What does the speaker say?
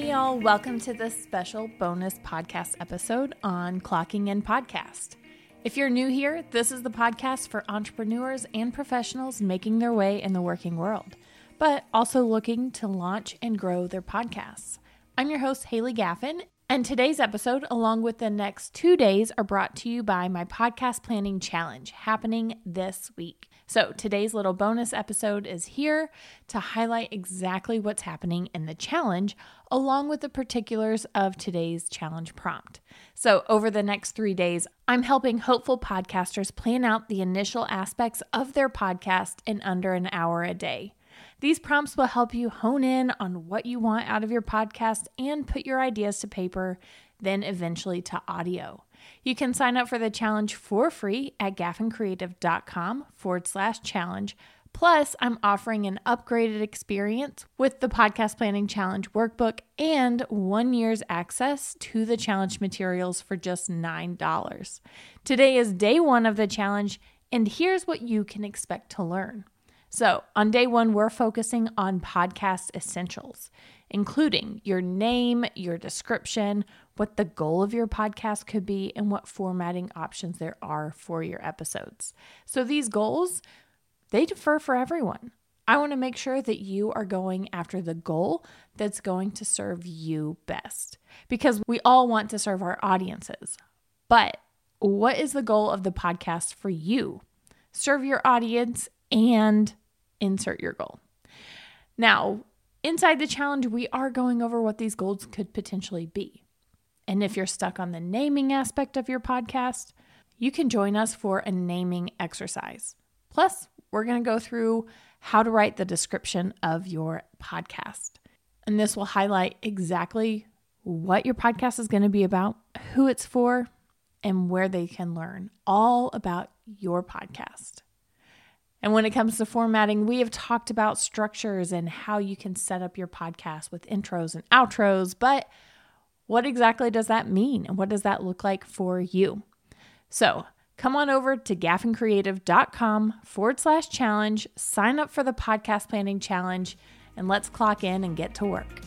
Hey, y'all, welcome to this special bonus podcast episode on Clocking In Podcast. If you're new here, this is the podcast for entrepreneurs and professionals making their way in the working world, but also looking to launch and grow their podcasts. I'm your host, Haley Gaffin, and today's episode, along with the next two days, are brought to you by my podcast planning challenge happening this week. So, today's little bonus episode is here to highlight exactly what's happening in the challenge, along with the particulars of today's challenge prompt. So, over the next three days, I'm helping hopeful podcasters plan out the initial aspects of their podcast in under an hour a day. These prompts will help you hone in on what you want out of your podcast and put your ideas to paper, then eventually to audio. You can sign up for the challenge for free at gaffincreative.com forward slash challenge. Plus, I'm offering an upgraded experience with the Podcast Planning Challenge workbook and one year's access to the challenge materials for just $9. Today is day one of the challenge, and here's what you can expect to learn. So, on day one, we're focusing on podcast essentials, including your name, your description, what the goal of your podcast could be, and what formatting options there are for your episodes. So, these goals, they differ for everyone. I want to make sure that you are going after the goal that's going to serve you best because we all want to serve our audiences. But what is the goal of the podcast for you? Serve your audience and insert your goal. Now, inside the challenge, we are going over what these goals could potentially be. And if you're stuck on the naming aspect of your podcast, you can join us for a naming exercise. Plus, we're going to go through how to write the description of your podcast. And this will highlight exactly what your podcast is going to be about, who it's for, and where they can learn all about your podcast. And when it comes to formatting, we have talked about structures and how you can set up your podcast with intros and outros, but what exactly does that mean? And what does that look like for you? So come on over to gaffincreative.com forward slash challenge, sign up for the podcast planning challenge, and let's clock in and get to work.